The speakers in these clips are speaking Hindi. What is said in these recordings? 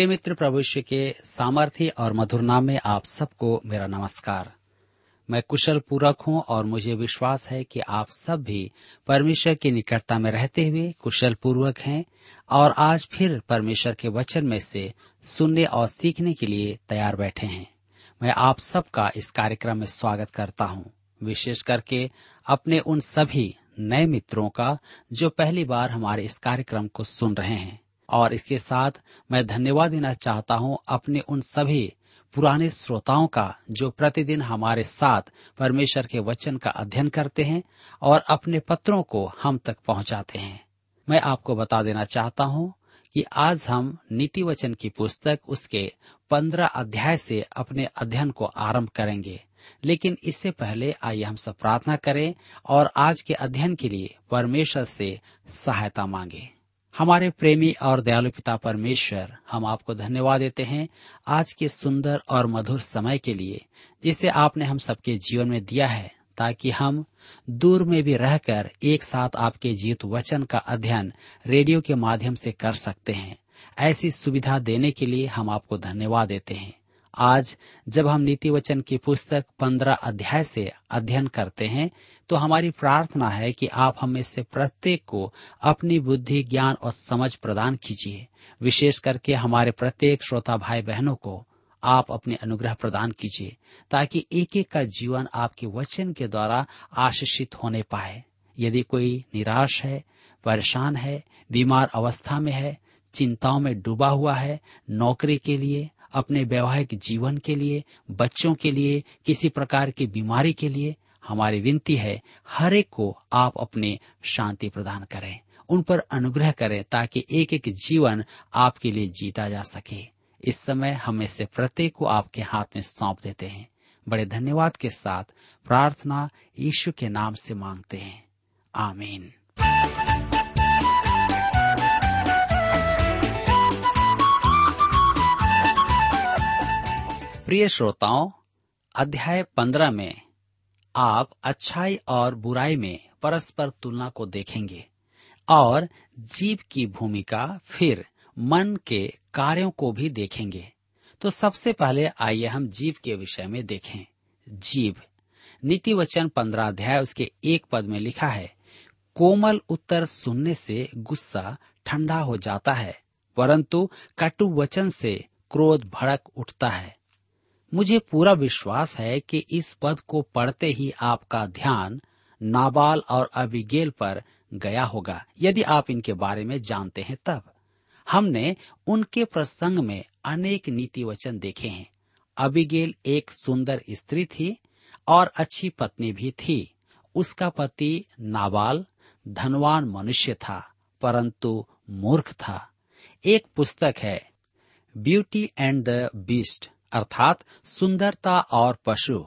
प्रिय मित्र प्रभुष्य के सामर्थ्य और मधुर नाम में आप सबको मेरा नमस्कार। मैं कुशल पूरक हूँ और मुझे विश्वास है कि आप सब भी परमेश्वर की निकटता में रहते हुए कुशल पूर्वक हैं और आज फिर परमेश्वर के वचन में से सुनने और सीखने के लिए तैयार बैठे हैं। मैं आप सबका इस कार्यक्रम में स्वागत करता हूँ, विशेष करके अपने उन सभी नए मित्रों का जो पहली बार हमारे इस कार्यक्रम को सुन रहे हैं। और इसके साथ मैं धन्यवाद देना चाहता हूँ अपने उन सभी पुराने श्रोताओं का, जो प्रतिदिन हमारे साथ परमेश्वर के वचन का अध्ययन करते हैं और अपने पत्रों को हम तक पहुंचाते हैं। मैं आपको बता देना चाहता हूँ कि आज हम नीति वचन की पुस्तक उसके पंद्रह अध्याय से अपने अध्ययन को आरंभ करेंगे। लेकिन इससे पहले आइए हम सब प्रार्थना करें और आज के अध्ययन के लिए परमेश्वर से सहायता मांगे। हमारे प्रेमी और दयालु पिता परमेश्वर, हम आपको धन्यवाद देते हैं आज के सुंदर और मधुर समय के लिए, जिसे आपने हम सबके जीवन में दिया है, ताकि हम दूर में भी रहकर एक साथ आपके जीत वचन का अध्ययन रेडियो के माध्यम से कर सकते हैं। ऐसी सुविधा देने के लिए हम आपको धन्यवाद देते हैं। आज जब हम नीति वचन की पुस्तक पंद्रह अध्याय से अध्ययन करते हैं तो हमारी प्रार्थना है कि आप हमें से प्रत्येक को अपनी बुद्धि, ज्ञान और समझ प्रदान कीजिए। विशेष करके हमारे प्रत्येक श्रोता भाई बहनों को आप अपने अनुग्रह प्रदान कीजिए, ताकि एक एक का जीवन आपके वचन के द्वारा आशीषित होने पाए। यदि कोई निराश है, परेशान है, बीमार अवस्था में है, चिंताओं में डूबा हुआ है, नौकरी के लिए अपने वैवाहिक जीवन के लिए, बच्चों के लिए, किसी प्रकार की बीमारी के लिए हमारी विनती है, हर एक को आप अपने शांति प्रदान करें, उन पर अनुग्रह करें ताकि एक एक जीवन आपके लिए जीता जा सके। इस समय हमें से प्रत्येक को आपके हाथ में सौंप देते हैं। बड़े धन्यवाद के साथ प्रार्थना यीशु के नाम से मांगते हैं। आमीन। प्रिय श्रोताओं, अध्याय पंद्रह में आप अच्छाई और बुराई में परस्पर तुलना को देखेंगे और जीव की भूमिका, फिर मन के कार्यों को भी देखेंगे। तो सबसे पहले आइए हम जीव के विषय में देखें। जीव नीति वचन पंद्रह अध्याय, उसके एक पद में लिखा है, कोमल उत्तर सुनने से गुस्सा ठंडा हो जाता है, परंतु कटु वचन से क्रोध भड़क उठता है। मुझे पूरा विश्वास है कि इस पद को पढ़ते ही आपका ध्यान नाबाल और अबिगेल पर गया होगा, यदि आप इनके बारे में जानते हैं तब। हमने उनके प्रसंग में अनेक नीति वचन देखे हैं। अबिगेल एक सुंदर स्त्री थी और अच्छी पत्नी भी थी। उसका पति नाबाल धनवान मनुष्य था, परंतु मूर्ख था। एक पुस्तक है ब्यूटी एंड द बीस्ट अर्थात सुंदरता और पशु।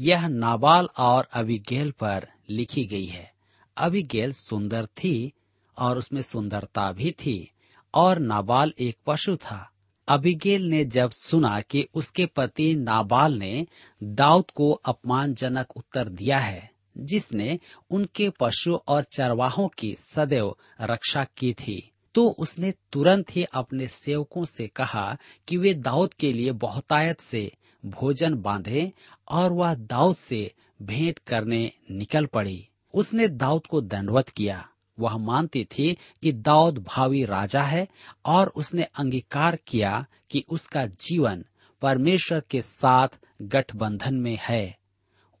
यह नाबाल और अबिगेल पर लिखी गई है। अबिगेल सुंदर थी और उसमें सुंदरता भी थी और नाबाल एक पशु था। अबिगेल ने जब सुना कि उसके पति नाबाल ने दाऊद को अपमानजनक उत्तर दिया है, जिसने उनके पशु और चरवाहों की सदैव रक्षा की थी। तो उसने तुरंत ही अपने सेवकों से कहा कि वे दाऊद के लिए बहुतायत से भोजन बांधे और वह दाऊद से भेंट करने निकल पड़ी। उसने दाऊद को दंडवत किया। वह मानती थी कि दाऊद भावी राजा है और उसने अंगीकार किया कि उसका जीवन परमेश्वर के साथ गठबंधन में है।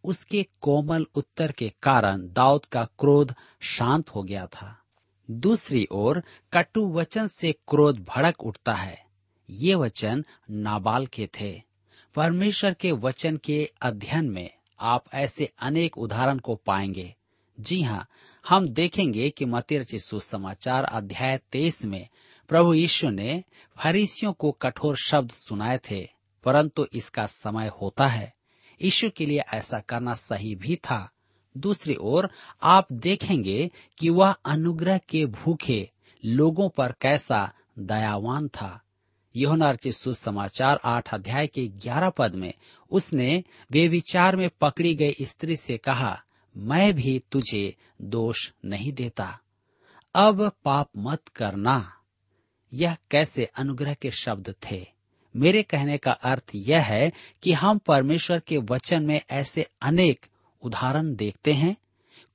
उसके कोमल उत्तर के कारण दाऊद का क्रोध शांत हो गया था। दूसरी ओर कटु वचन से क्रोध भड़क उठता है। ये वचन नाबाल के थे। परमेश्वर के वचन के अध्ययन में आप ऐसे अनेक उदाहरण को पाएँगे। जी हाँ हम देखेंगे कि मती सुसमाचार अध्याय तेईस में प्रभु यीशु ने फरीसियों को कठोर शब्द सुनाए थे, परंतु इसका समय होता है। यीशु के लिए ऐसा करना सही भी था। दूसरी ओर आप देखेंगे कि वह अनुग्रह के भूखे लोगों पर कैसा दयावान था। यहोना सुसमाचार आठ अध्याय के ग्यारह पद में उसने वे विचार में पकड़ी गई स्त्री से कहा, मैं भी तुझे दोष नहीं देता। अब पाप मत करना। यह कैसे अनुग्रह के शब्द थे? मेरे कहने का अर्थ यह है कि हम परमेश्वर के वचन में ऐसे अनेक उदाहरण देखते हैं।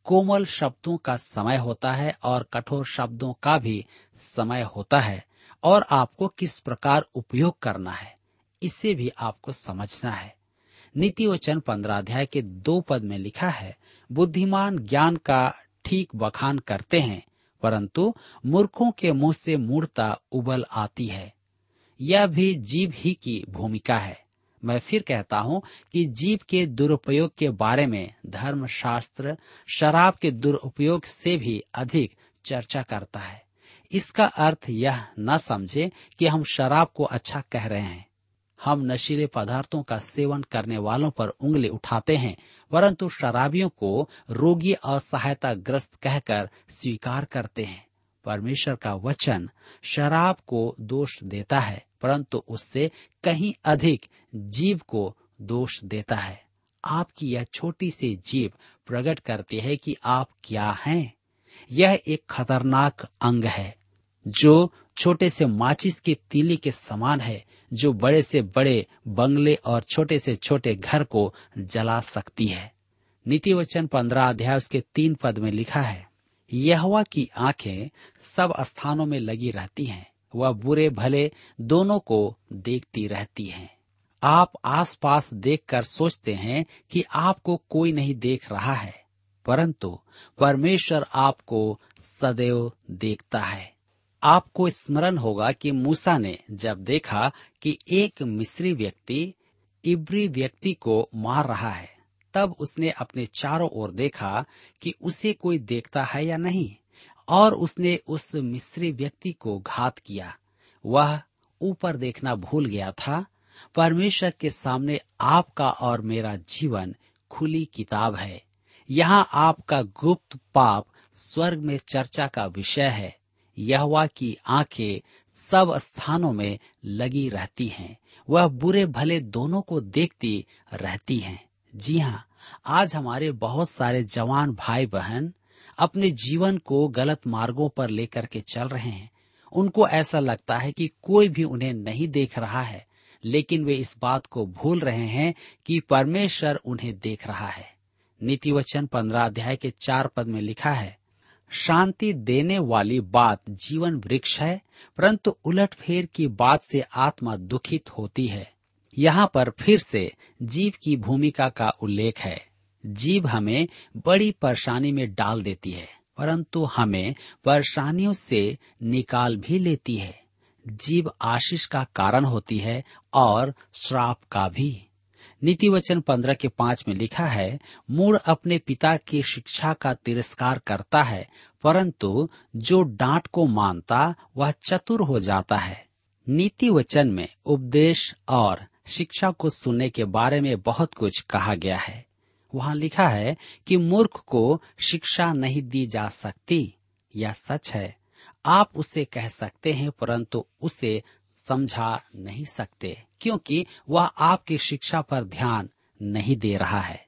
कोमल शब्दों का समय होता है और कठोर शब्दों का भी समय होता है और आपको किस प्रकार उपयोग करना है, इसे भी आपको समझना है। नीति वचन पंद्रह अध्याय के दो पद में लिखा है, बुद्धिमान ज्ञान का ठीक बखान करते हैं, परंतु मूर्खों के मुँह से मूर्ता उबल आती है। यह भी जीव ही की भूमिका है। मैं फिर कहता हूँ कि जीव के दुरुपयोग के बारे में धर्म शास्त्र शराब के दुरुपयोग से भी अधिक चर्चा करता है। इसका अर्थ यह न समझे कि हम शराब को अच्छा कह रहे हैं। हम नशीले पदार्थों का सेवन करने वालों पर उंगली उठाते हैं, परंतु शराबियों को रोगी और सहायता ग्रस्त कहकर स्वीकार करते हैं। परमेश्वर का वचन शराब को दोष देता है, परंतु उससे कहीं अधिक जीव को दोष देता है। आपकी यह छोटी सी जीव प्रकट करती है कि आप क्या हैं। यह एक खतरनाक अंग है, जो छोटे से माचिस के तीली के समान है, जो बड़े से बड़े बंगले और छोटे से छोटे घर को जला सकती है। नीति वचन पंद्रह अध्याय उसके तीन पद में लिखा है यहवा की आँखें सब स्थानों में लगी रहती हैं। वह बुरे भले दोनों को देखती रहती हैं। आप आसपास देखकर सोचते हैं कि आपको कोई नहीं देख रहा है, परंतु परमेश्वर आपको सदैव देखता है। आपको स्मरण होगा कि मूसा ने जब देखा कि एक मिस्री व्यक्ति इब्री व्यक्ति को मार रहा है तब उसने अपने चारों ओर देखा कि उसे कोई देखता है या नहीं, और उसने उस मिस्री व्यक्ति को घात किया। वह ऊपर देखना भूल गया था। परमेश्वर के सामने आपका और मेरा जीवन खुली किताब है। यहाँ आपका गुप्त पाप स्वर्ग में चर्चा का विषय है। यहवा की आँखें सब स्थानों में लगी रहती हैं। वह बुरे भले दोनों को देखती रहती हैं। जी हाँ आज हमारे बहुत सारे जवान भाई बहन अपने जीवन को गलत मार्गों पर लेकर के चल रहे हैं। उनको ऐसा लगता है कि कोई भी उन्हें नहीं देख रहा है, लेकिन वे इस बात को भूल रहे हैं कि परमेश्वर उन्हें देख रहा है। नीति वचन पंद्रह अध्याय के चार पद में लिखा है, शांति देने वाली बात जीवन वृक्ष है, परंतु उलटफेर की बात से आत्मा दुखित होती है। यहाँ पर फिर से जीव की भूमिका का उल्लेख है। जीव हमें बड़ी परेशानी में डाल देती है, परंतु हमें परेशानियों से निकाल भी लेती है। जीव आशीष का कारण होती है और श्राप का भी। नीति वचन पंद्रह के पाँच में लिखा है मूड अपने पिता की शिक्षा का तिरस्कार करता है, परंतु जो डांट को मानता, वह चतुर हो जाता है। नीति वचन में उपदेश और शिक्षा को सुनने के बारे में बहुत कुछ कहा गया है। वहाँ लिखा है कि मूर्ख को शिक्षा नहीं दी जा सकती। यह सच है। आप उसे कह सकते हैं, परंतु उसे समझा नहीं सकते, क्योंकि वह आपकी शिक्षा पर ध्यान नहीं दे रहा है।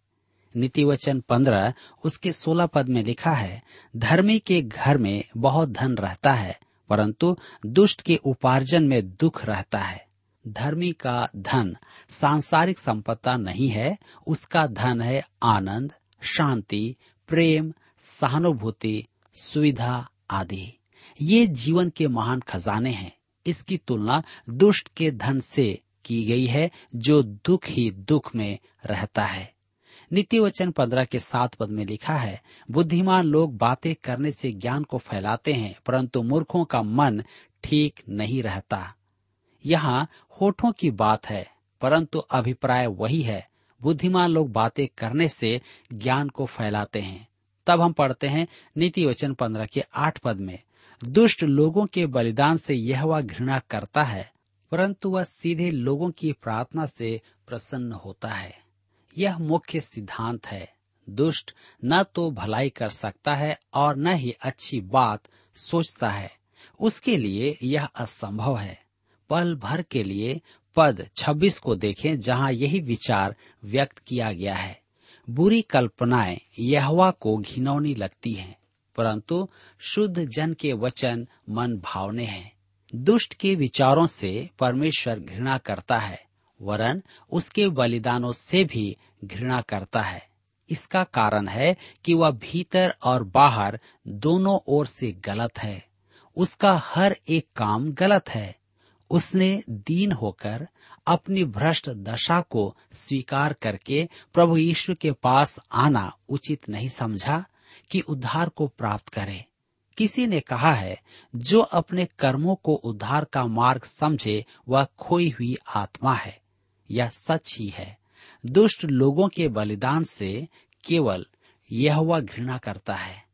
नीति वचन पंद्रह, उसके सोलह पद में लिखा है, धर्मी के घर में बहुत धन रहता है, परंतु दुष्ट के उपार्जन में दुख रहता है। धर्मी का धन सांसारिक संपत्ता नहीं है, उसका धन है आनंद, शांति, प्रेम, सहानुभूति, सुविधा आदि। ये जीवन के महान खजाने हैं। इसकी तुलना दुष्ट के धन से की गई है, जो दुख ही दुख में रहता है। नीति वचन पंद्रह के सात पद में लिखा है, बुद्धिमान लोग बातें करने से ज्ञान को फैलाते हैं, परंतु मूर्खों का मन ठीक नहीं रहता। यहाँ होठों की बात है, परंतु अभिप्राय वही है। बुद्धिमान लोग बातें करने से ज्ञान को फैलाते हैं। तब हम पढ़ते हैं नीति वचन पंद्रह के आठ पद में, दुष्ट लोगों के बलिदान से यह वह घृणा करता है, परंतु वह सीधे लोगों की प्रार्थना से प्रसन्न होता है। यह मुख्य सिद्धांत है। दुष्ट न तो भलाई कर सकता है और न ही अच्छी बात सोचता है। उसके लिए यह असंभव है। पल भर के लिए पद 26 को देखें, जहाँ यही विचार व्यक्त किया गया है। बुरी कल्पनाएँ यहवा को घिनौनी लगती हैं, परंतु शुद्ध जन के वचन मन भावने हैं। दुष्ट के विचारों से परमेश्वर घृणा करता है, वरन उसके बलिदानों से भी घृणा करता है। इसका कारण है कि वह भीतर और बाहर दोनों ओर से गलत है। उसका हर एक काम गलत है। उसने दीन होकर अपनी भ्रष्ट दशा को स्वीकार करके प्रभु यीशु के पास आना उचित नहीं समझा कि उद्धार को प्राप्त करे। किसी ने कहा है, जो अपने कर्मों को उद्धार का मार्ग समझे, वह खोई हुई आत्मा है। यह सच ही है। दुष्ट लोगों के बलिदान से केवल यह वह घृणा करता है।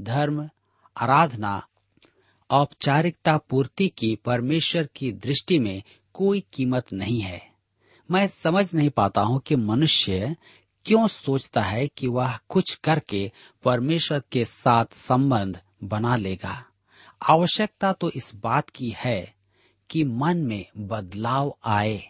धर्म, आराधना औपचारिकता पूर्ति की परमेश्वर की दृष्टि में कोई कीमत नहीं है। मैं समझ नहीं पाता हूँ कि मनुष्य क्यों सोचता है कि वह कुछ करके परमेश्वर के साथ संबंध बना लेगा। आवश्यकता तो इस बात की है कि मन में बदलाव आए।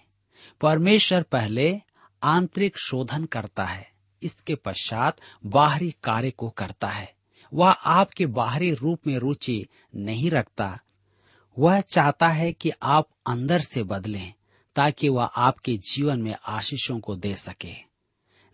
परमेश्वर पहले आंतरिक शोधन करता है, इसके पश्चात बाहरी कार्य को करता है। वह आपके बाहरी रूप में रुचि नहीं रखता। वह चाहता है कि आप अंदर से बदलें, ताकि वह आपके जीवन में आशीषों को दे सके।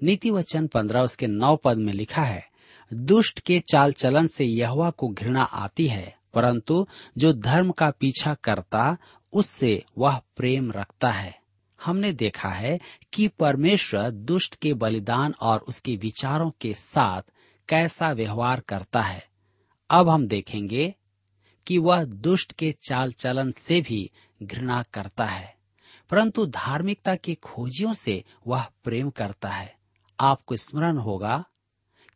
नीति वचन पंद्रह उसके नौ पद में लिखा है, दुष्ट के चाल चलन से यहवा को घृणा आती है, परंतु जो धर्म का पीछा करता, उससे वह प्रेम रखता है। हमने देखा है कि परमेश्वर दुष्ट के बलिदान और उसके विचारों के साथ कैसा व्यवहार करता है। अब हम देखेंगे कि वह दुष्ट के चाल चलन से भी घृणा करता है, परंतु धार्मिकता के खोजियों से वह प्रेम करता है। आपको स्मरण होगा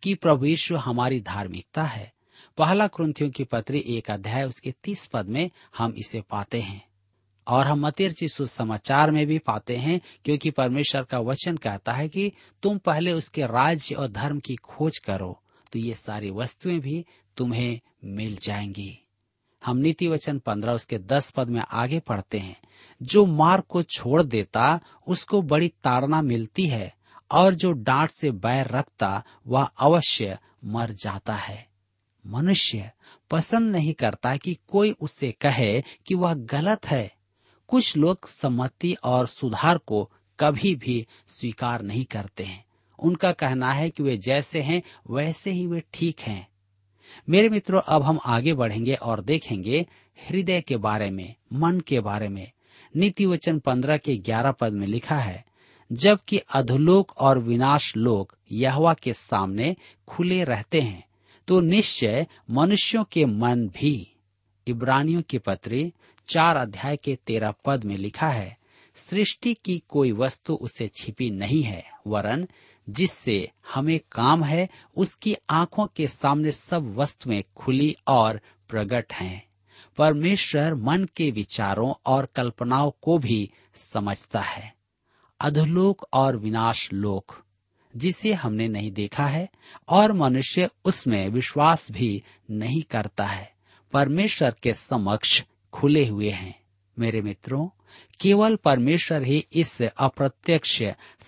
कि प्रभु यीशु हमारी धार्मिकता है। पहला क्रंथियों की पत्री एक अध्याय उसके तीस पद में हम इसे पाते हैं। और हम मतीर्ची सुसमाचार में भी पाते हैं, क्योंकि परमेश्वर का वचन कहता है कि तुम पहले उसके राज्य और धर्म की खोज करो तो ये सारी वस्तुएँ भी तुम्हें मिल जाएँगी। हम नीति वचन पंद्रह उसके दस पद में आगे पढ़ते हैं। जो मार्ग को छोड़ देता, उसको बड़ी ताड़ना मिलती है, और जो डांट से बैर रखता, वह अवश्य मर जाता है। मनुष्य पसंद नहीं करता कि कोई उससे कहे कि वह गलत है। कुछ लोग सम्मति और सुधार को कभी भी स्वीकार नहीं करते हैं। उनका कहना है कि वे जैसे हैं, वैसे ही वे ठीक हैं। मेरे मित्रों, अब हम आगे बढ़ेंगे और देखेंगे हृदय के बारे में, मन के बारे में। नीति वचन पंद्रह के ग्यारह पद में लिखा है, जबकि अधोलोक और विनाश लोक यहवा के सामने खुले रहते हैं तो निश्चय मनुष्यों के मन भी। इब्रानियों की पत्री चार अध्याय के तेरह पद में लिखा है, सृष्टि की कोई वस्तु उसे छिपी नहीं है, वरन जिससे हमें काम है, उसकी आँखों के सामने सब वस्तुएँ खुली और प्रकट हैं। परमेश्वर मन के विचारों और कल्पनाओं को भी समझता है। अधलोक और विनाश लोक, जिसे हमने नहीं देखा है, और मनुष्य उसमें विश्वास भी नहीं करता है। परमेश्वर के समक्ष खुले हुए हैं। मेरे मित्रों, केवल परमेश्वर ही इस अप्रत्यक्ष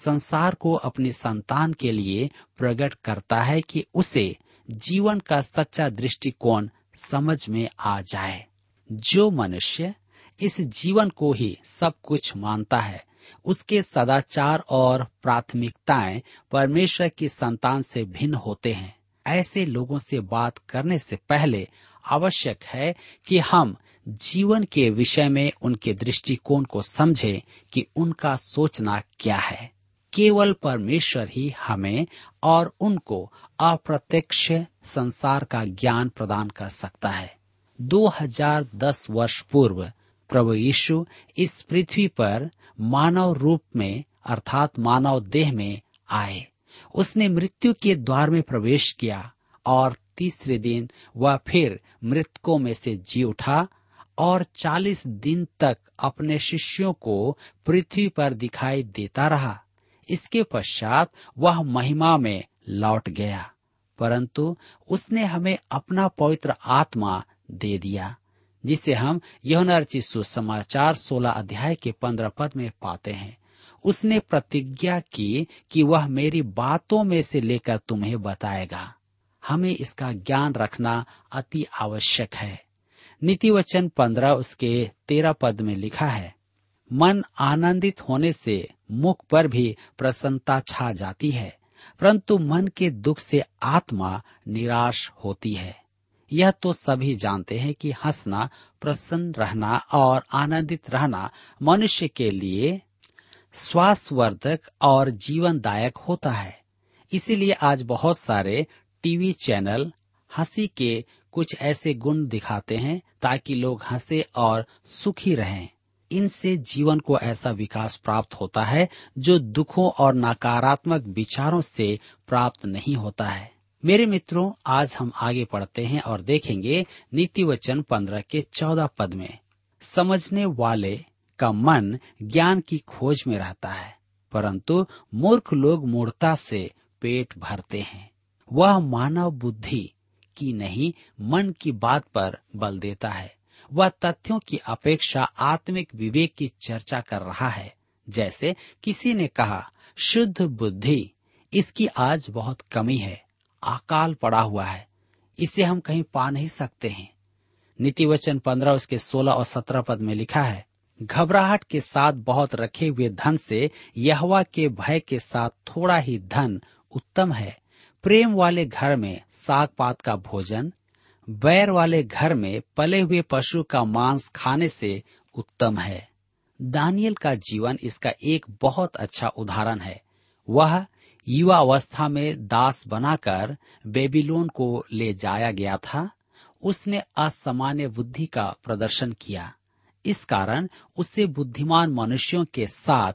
संसार को अपनी संतान के लिए प्रकट करता है कि उसे जीवन का सच्चा दृष्टिकोण समझ में आ जाए। जो मनुष्य इस जीवन को ही सब कुछ मानता है, उसके सदाचार और प्राथमिकताएँ परमेश्वर की संतान से भिन्न होते हैं। ऐसे लोगों से बात करने से पहले आवश्यक है कि हम जीवन के विषय में उनके दृष्टिकोण को समझे कि उनका सोचना क्या है। केवल परमेश्वर ही हमें और उनको अप्रत्यक्ष संसार का ज्ञान प्रदान कर सकता है। 2010 वर्ष पूर्व प्रभु यीशु इस पृथ्वी पर मानव रूप में, अर्थात मानव देह में आए। उसने मृत्यु के द्वार में प्रवेश किया और तीसरे दिन वह फिर मृतकों में से जी उठा और चालीस दिन तक अपने शिष्यों को पृथ्वी पर दिखाई देता रहा। इसके पश्चात वह महिमा में लौट गया, परंतु उसने हमें अपना पवित्र आत्मा दे दिया, जिसे हम यौनर्ची सुसमाचार सोलह अध्याय के पंद्रह पद में पाते हैं। उसने प्रतिज्ञा की कि वह मेरी बातों में से लेकर तुम्हें बताएगा। हमें इसका ज्ञान रखना अति आवश्यक है। नीति वचन पंद्रह उसके तेरह पद में लिखा है, मन आनंदित होने से मुख पर भी प्रसन्नता छा जाती है, परंतु मन के दुख से आत्मा निराश होती है। यह तो सभी जानते हैं कि हंसना, प्रसन्न रहना और आनंदित रहना मनुष्य के लिए स्वास्थ्यवर्धक और जीवनदायक होता है। इसीलिए आज बहुत सारे टीवी चैनल हँसी के कुछ ऐसे गुण दिखाते हैं ताकि लोग हंसे और सुखी रहें। इनसे जीवन को ऐसा विकास प्राप्त होता है जो दुखों और नकारात्मक विचारों से प्राप्त नहीं होता है। मेरे मित्रों, आज हम आगे पढ़ते हैं और देखेंगे नीति वचन पंद्रह के चौदह पद में। समझने वाले का मन ज्ञान की खोज में रहता है, परंतु मूर्ख लोग मूर्ता से पेट भरते हैं। वह मानव बुद्धि की नहीं, मन की बात पर बल देता है। वह तथ्यों की अपेक्षा आत्मिक विवेक की चर्चा कर रहा है। जैसे किसी ने कहा, शुद्ध बुद्धि, इसकी आज बहुत कमी है, अकाल पड़ा हुआ है, इसे हम कहीं पा नहीं सकते हैं। नीति वचन पंद्रह उसके सोलह और सत्रह पद में लिखा है, घबराहट के साथ बहुत रखे हुए धन से यहवा के भय के साथ थोड़ा ही धन उत्तम है प्रेम वाले घर में साग पात का भोजन, बैर वाले घर में पले हुए पशु का मांस खाने से उत्तम है। दानियल का जीवन इसका एक बहुत अच्छा उदाहरण है। वह युवा अवस्था में दास बनाकर बेबीलोन को ले जाया गया था। उसने असामान्य बुद्धि का प्रदर्शन किया। इस कारण उसे बुद्धिमान मनुष्यों के साथ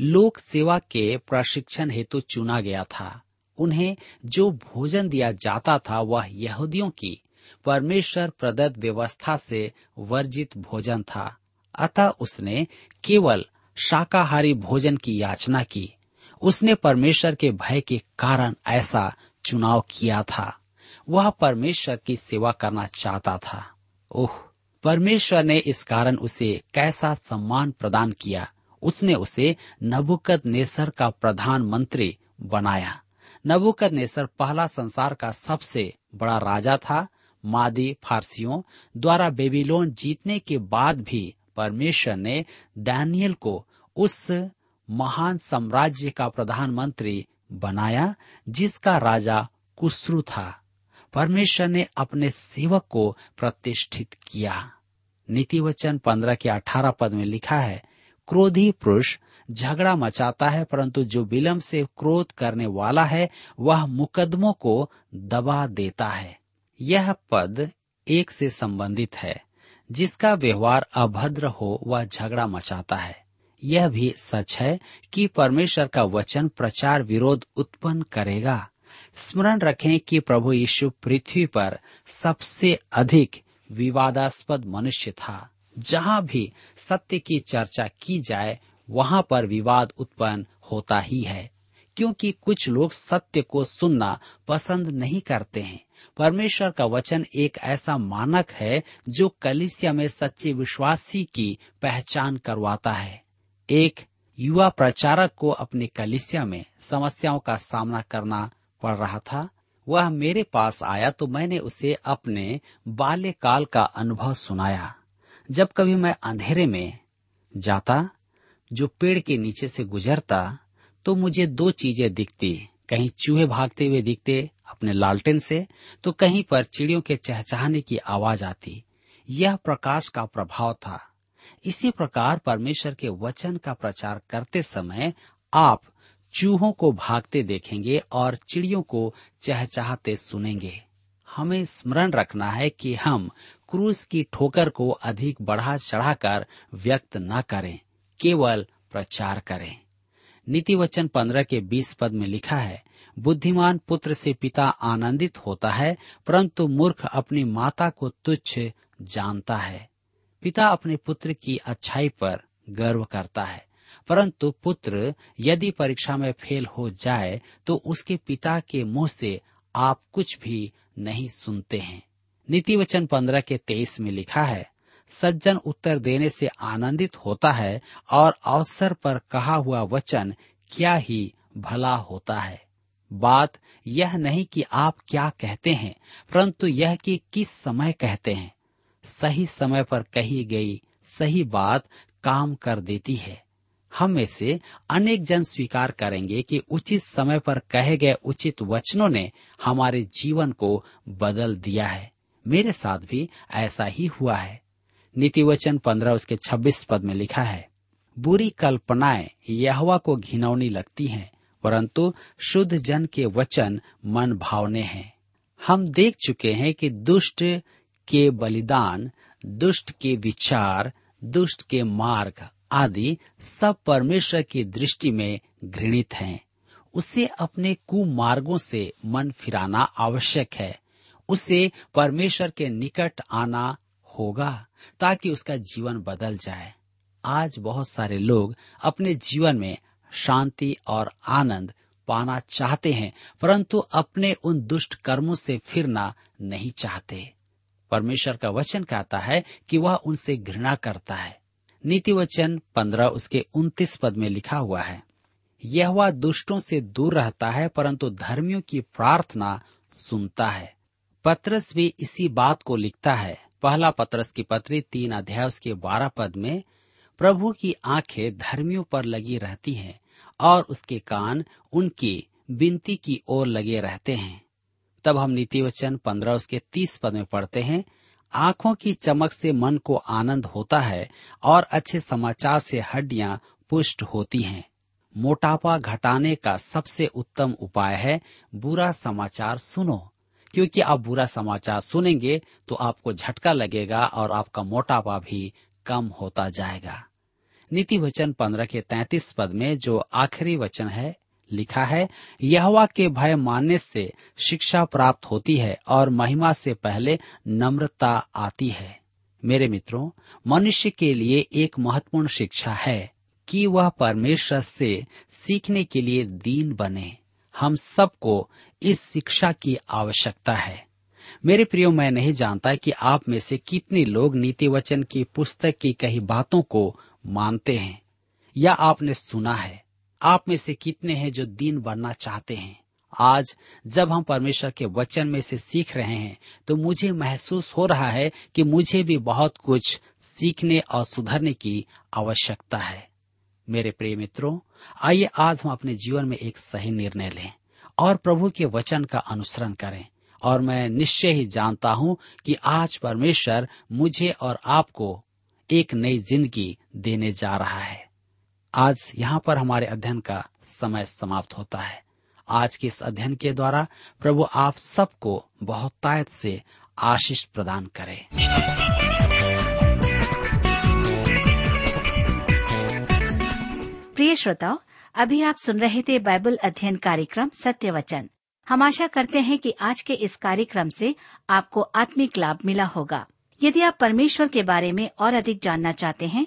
लोक सेवा के प्रशिक्षण हेतु चुना गया था। उन्हें जो भोजन दिया जाता था वह यहूदियों की, परमेश्वर प्रदत्त व्यवस्था से वर्जित भोजन था। अतः उसने केवल शाकाहारी भोजन की याचना की। उसने परमेश्वर के भय के कारण ऐसा चुनाव किया था। वह परमेश्वर की सेवा करना चाहता था। ओह, परमेश्वर ने इस कारण उसे कैसा सम्मान प्रदान किया? उसने उसे नबुकद नेसर का प्रधानमंत्री बनाया। नबुकद नेसर पहला संसार का सबसे बड़ा राजा था। मादी फारसियों द्वारा बेबीलोन जीतने के बाद भी परमेश्वर ने दानियल को उस महान साम्राज्य का प्रधानमंत्री बनाया, जिसका राजा कुसरू था। परमेश्वर ने अपने सेवक को प्रतिष्ठित किया। नीति वचन पंद्रह के अठारह पद में लिखा है क्रोधी पुरुष झगड़ा मचाता है, परंतु जो विलंब से क्रोध करने वाला है, वह मुकदमों को दबा देता है। यह पद एक से संबंधित है। जिसका व्यवहार अभद्र हो, वह झगड़ा मचाता है। यह भी सच है कि परमेश्वर का वचन प्रचार विरोध उत्पन्न करेगा। स्मरण रखें कि प्रभु यीशु पृथ्वी पर सबसे अधिक विवादास्पद मनुष्य था। जहाँ भी सत्य की चर्चा की जाए, वहाँ पर विवाद उत्पन्न होता ही है। क्योंकि कुछ लोग सत्य को सुनना पसंद नहीं करते हैं। परमेश्वर का वचन एक ऐसा मानक है जो कलिसिया में सच्चे विश्वासी की पहचान करवाता है। एक, युवा प्रचारक को अपनी कलिसिया में समस्याओं का सामना करना पड़ रहा था। वह मेरे पास आया तो मैंने उसे अपने बाल्यकाल का अनुभव सुनाया। जब कभी मैं अंधेरे में जाता, जो पेड़ के नीचे से गुजरता तो मुझे दो चीज़ें दिखती। कहीं चूहे भागते हुए दिखते अपने लालटेन से तो कहीं पर चिड़ियों के चहचहाने की आवाज़ आती। यह प्रकाश का प्रभाव था। इसी प्रकार परमेश्वर के वचन का प्रचार करते समय आप चूहों को भागते देखेंगे और चिड़ियों को चहचहाते सुनेंगे। हमें स्मरण रखना है कि हम क्रूस की ठोकर को अधिक बढ़ा चढ़ाकर व्यक्त न करें, केवल प्रचार करें। नीति वचन पंद्रह के बीस पद में लिखा है, बुद्धिमान पुत्र से पिता आनंदित होता है, परंतु मूर्ख अपनी माता को तुच्छ जानता है। पिता अपने पुत्र की अच्छाई पर गर्व करता है, परंतु पुत्र यदि परीक्षा में फेल हो जाए तो उसके पिता के मुँह से आप कुछ भी नहीं सुनते हैं। नीति वचन पंद्रह के तेईस में लिखा है, सज्जन उत्तर देने से आनंदित होता है और अवसर पर कहा हुआ वचन क्या ही भला होता है। बात यह नहीं कि आप क्या कहते हैं, परंतु यह कि किस समय कहते हैं। सही समय पर कही गई सही बात काम कर देती है। हम में से अनेक जन स्वीकार करेंगे कि उचित समय पर कहे गए उचित वचनों ने हमारे जीवन को बदल दिया है। मेरे साथ भी ऐसा ही हुआ है। नीति वचन पंद्रह उसके छब्बीस पद में लिखा है, बुरी कल्पनाएँ यहवा को घिनौनी लगती हैं, परंतु शुद्ध जन के वचन मन भावने हैं। हम देख चुके हैं कि दुष्ट के बलिदान, दुष्ट के विचार, दुष्ट के मार्ग आदि सब परमेश्वर की दृष्टि में घृणित हैं। उसे अपने कुमार्गों से मन फिराना आवश्यक है। उसे परमेश्वर के निकट आना होगा, ताकि उसका जीवन बदल जाए। आज बहुत सारे लोग अपने जीवन में शांति और आनंद पाना चाहते हैं, परंतु अपने उन दुष्ट कर्मों से फिरना नहीं चाहते। परमेश्वर का वचन कहता है कि वह उनसे घृणा करता है। नीति वचन पंद्रह उसके उन्तीस पद में लिखा हुआ है। यह वह दुष्टों से दूर रहता है, परंतु धर्मियों की प्रार्थना सुनता है। पत्रस भी इसी बात को लिखता है। पहला पत्रस की पत्री तीन अध्याय उसके बारह पद में, प्रभु की आँखें धर्मियों पर लगी रहती हैं और उसके कान उनकी विनती की ओर लगे रहते हैं। तब हम नीति वचन पंद्रह उसके तीस पद में पढ़ते हैं आँखों की चमक से मन को आनंद होता है और अच्छे समाचार से हड्डियाँ पुष्ट होती हैं। मोटापा घटाने का सबसे उत्तम उपाय है बुरा समाचार सुनो। क्योंकि आप बुरा समाचार सुनेंगे तो आपको झटका लगेगा और आपका मोटापा भी कम होता जाएगा। नीति वचन पंद्रह के तैतीस पद में जो आखिरी वचन है लिखा है, यहवा के भय मानने से शिक्षा प्राप्त होती है और महिमा से पहले नम्रता आती है। मेरे मित्रों, मनुष्य के लिए एक महत्वपूर्ण शिक्षा है कि वह परमेश्वर से सीखने के लिए दीन बने। हम सबको इस शिक्षा की आवश्यकता है। मेरे प्रियो, मैं नहीं जानता कि आप में से कितने लोग नीति वचन की पुस्तक की कई बातों को मानते हैं, या आपने सुना है। आप में से कितने हैं जो दीन बनना चाहते हैं? आज जब हम परमेश्वर के वचन में से सीख रहे हैं तो मुझे महसूस हो रहा है कि मुझे भी बहुत कुछ सीखने और सुधरने की आवश्यकता है। मेरे प्रिय मित्रों, आइए आज हम अपने जीवन में एक सही निर्णय लें और प्रभु के वचन का अनुसरण करें। और मैं निश्चय ही जानता हूँ कि आज परमेश्वर मुझे और आपको एक नई ज़िंदगी देने जा रहा है। आज यहाँ पर हमारे अध्ययन का समय समाप्त होता है। आज के इस अध्ययन के द्वारा प्रभु आप सबको बहुत तायत से आशीष प्रदान करे। प्रिय श्रोताओ, अभी आप सुन रहे थे बाइबल अध्ययन कार्यक्रम सत्य वचन हम आशा करते हैं कि आज के इस कार्यक्रम से आपको आत्मिक लाभ मिला होगा। यदि आप परमेश्वर के बारे में और अधिक जानना चाहते हैं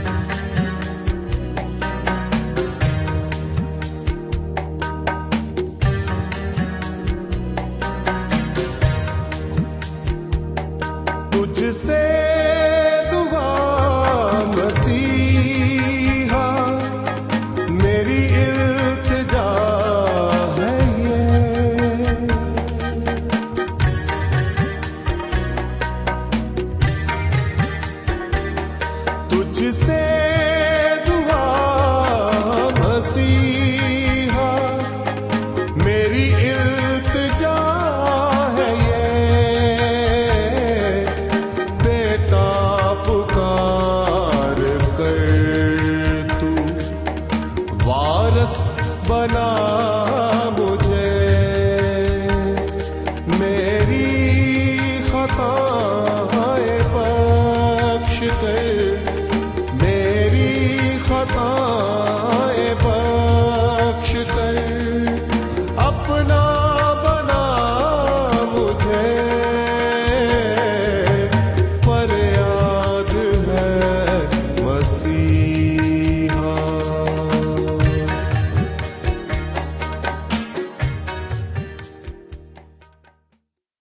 तुझसे दुआ मसीहा मेरी है तुझसे